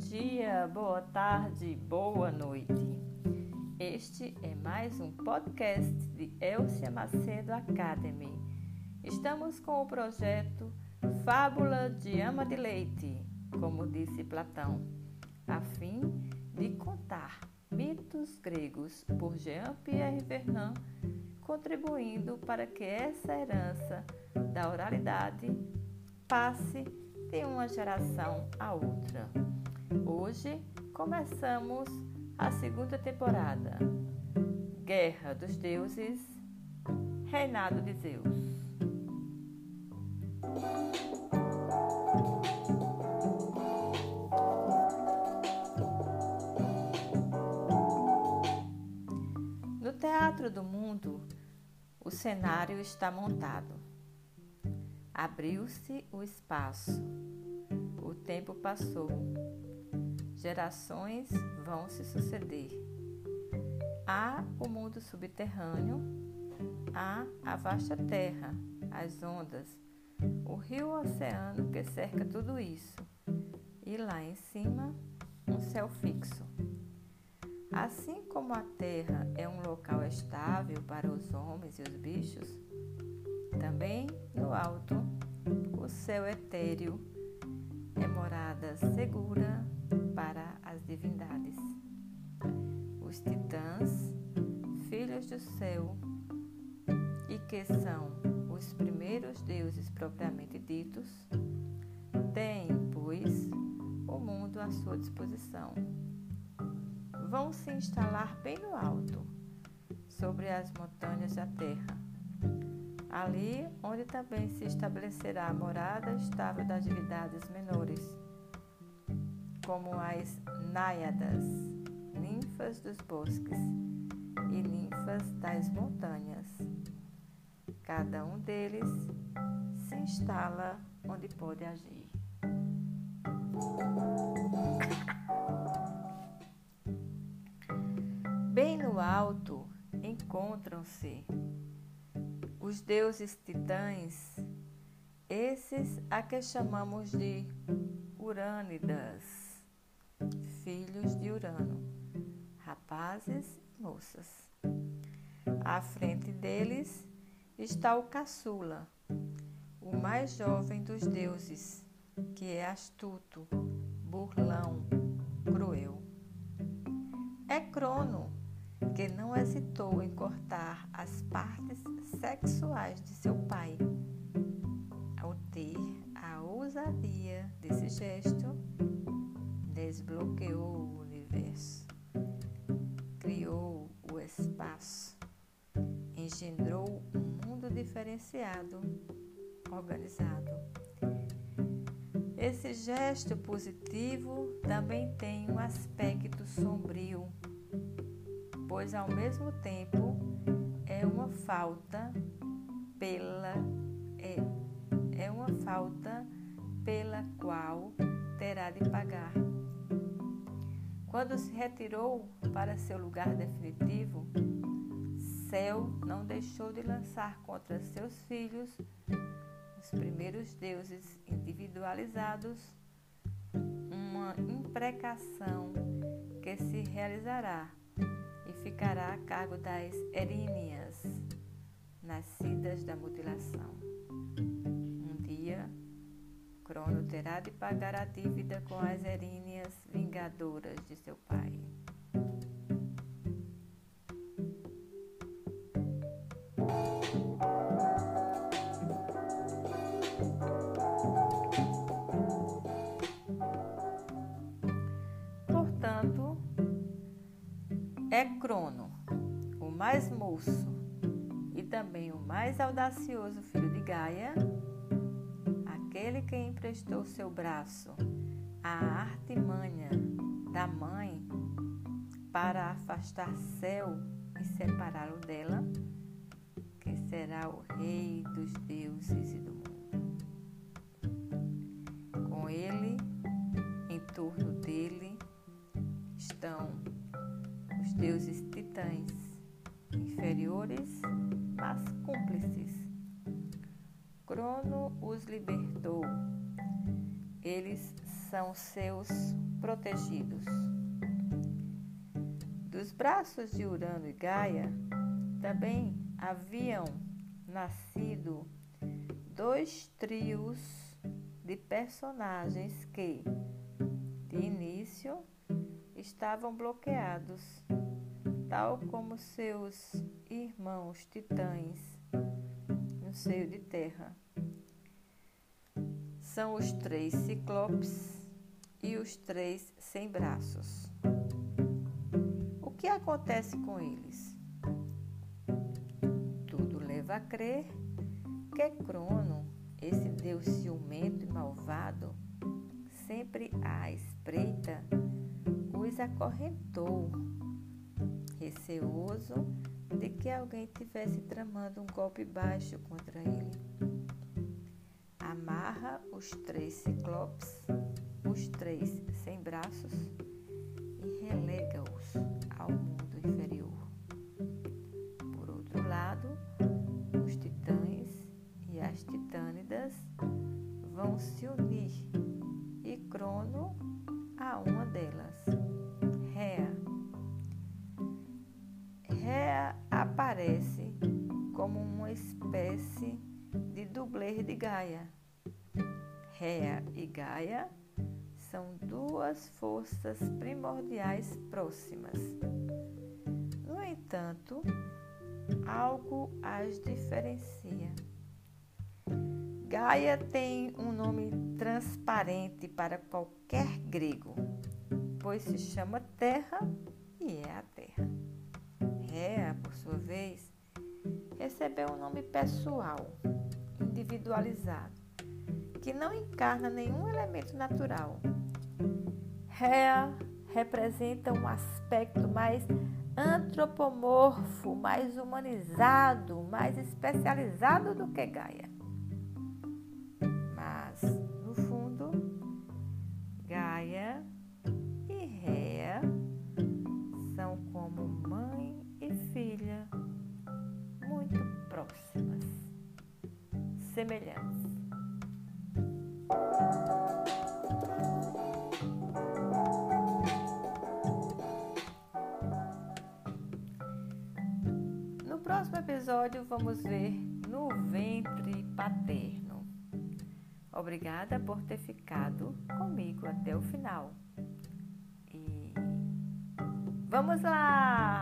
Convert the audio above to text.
dia, boa tarde, boa noite. Este é mais um podcast de Elcia Macedo Academy. Estamos com o projeto Fábula de Ama de Leite, como disse Platão, a fim de contar mitos gregos por Jean-Pierre Vernant, contribuindo para que essa herança da oralidade passe de uma geração a outra. Hoje começamos a segunda temporada. Guerra dos Deuses, Reinado de Zeus. No Teatro do Mundo, o cenário está montado. Abriu-se o espaço. O tempo passou. Gerações vão se suceder. Há o mundo subterrâneo, há a vasta terra, as ondas, o rio oceano que cerca tudo isso, e lá em cima, um céu fixo. Assim como a terra é um local estável para os homens e os bichos, também no alto, o céu etéreo é morada segura para as divindades. Os titãs, filhos do céu, e que são os primeiros deuses propriamente ditos, têm, pois, o mundo à sua disposição. Vão se instalar bem no alto, sobre as montanhas da terra ali onde também se estabelecerá a morada estável das divindades menores, como as náiadas, ninfas dos bosques e ninfas das montanhas. Cada um deles se instala onde pode agir. Bem no alto encontram-se os deuses titãs, esses a que chamamos de Urânidas, filhos de Urano, rapazes e moças. À frente deles está o caçula, o mais jovem dos deuses, que é astuto, burlão, cruel. É Crono, que não hesitou em cortar as partes sexuais de seu pai. Ao ter a ousadia desse gesto, desbloqueou o universo, criou o espaço, engendrou um mundo diferenciado, organizado. Esse gesto positivo também tem um aspecto sombrio pois ao mesmo tempo é uma falta pela é, é uma falta pela qual terá de pagar. Quando se retirou para seu lugar definitivo, Céu não deixou de lançar contra seus filhos, os primeiros deuses individualizados, uma imprecação que se realizará e ficará a cargo das eríneas, nascidas da mutilação. Crono terá de pagar a dívida com as eríneas vingadoras de seu pai. É Crono, o mais moço e também o mais audacioso filho de Gaia, aquele que emprestou seu braço à artimanha da mãe para afastar céu e separá-lo dela, que será o rei dos deuses e do mundo. Com ele, em torno dele, estão deuses titãs, inferiores, Crono os libertou. Eles são seus protegidos. Dos braços de Urano e Gaia também haviam nascido dois trios de personagens que, de início, estavam bloqueados, tal como seus irmãos titãs no seio de terra. São os três ciclopes e os três sem braços. O que acontece com eles? Tudo leva a crer que Crono, esse deus ciumento e malvado, sempre à espreita, os acorrentou, receoso de que alguém tivesse tramando um golpe baixo contra ele. Amarra os três ciclopes, os três sem braços, e relega-os ao mundo inferior. Por outro lado, os titãs e as titânidas vão se unir e Crono a uma delas. aparece como uma espécie de dublê de Gaia. Rea e Gaia são duas forças primordiais próximas. No entanto, algo as diferencia. Gaia tem um nome transparente para qualquer grego, pois se chama Terra e é a Terra. Rea, por sua vez, recebeu um nome pessoal, individualizado, que não encarna nenhum elemento natural. Rea representa um aspecto mais antropomorfo, mais humanizado, mais especializado do que Gaia. Mas, no fundo, Gaia e Rea são como mãe filha muito próximas, semelhantes. Próximo episódio, vamos ver no ventre paterno. Obrigada por ter ficado comigo até o final. E vamos lá!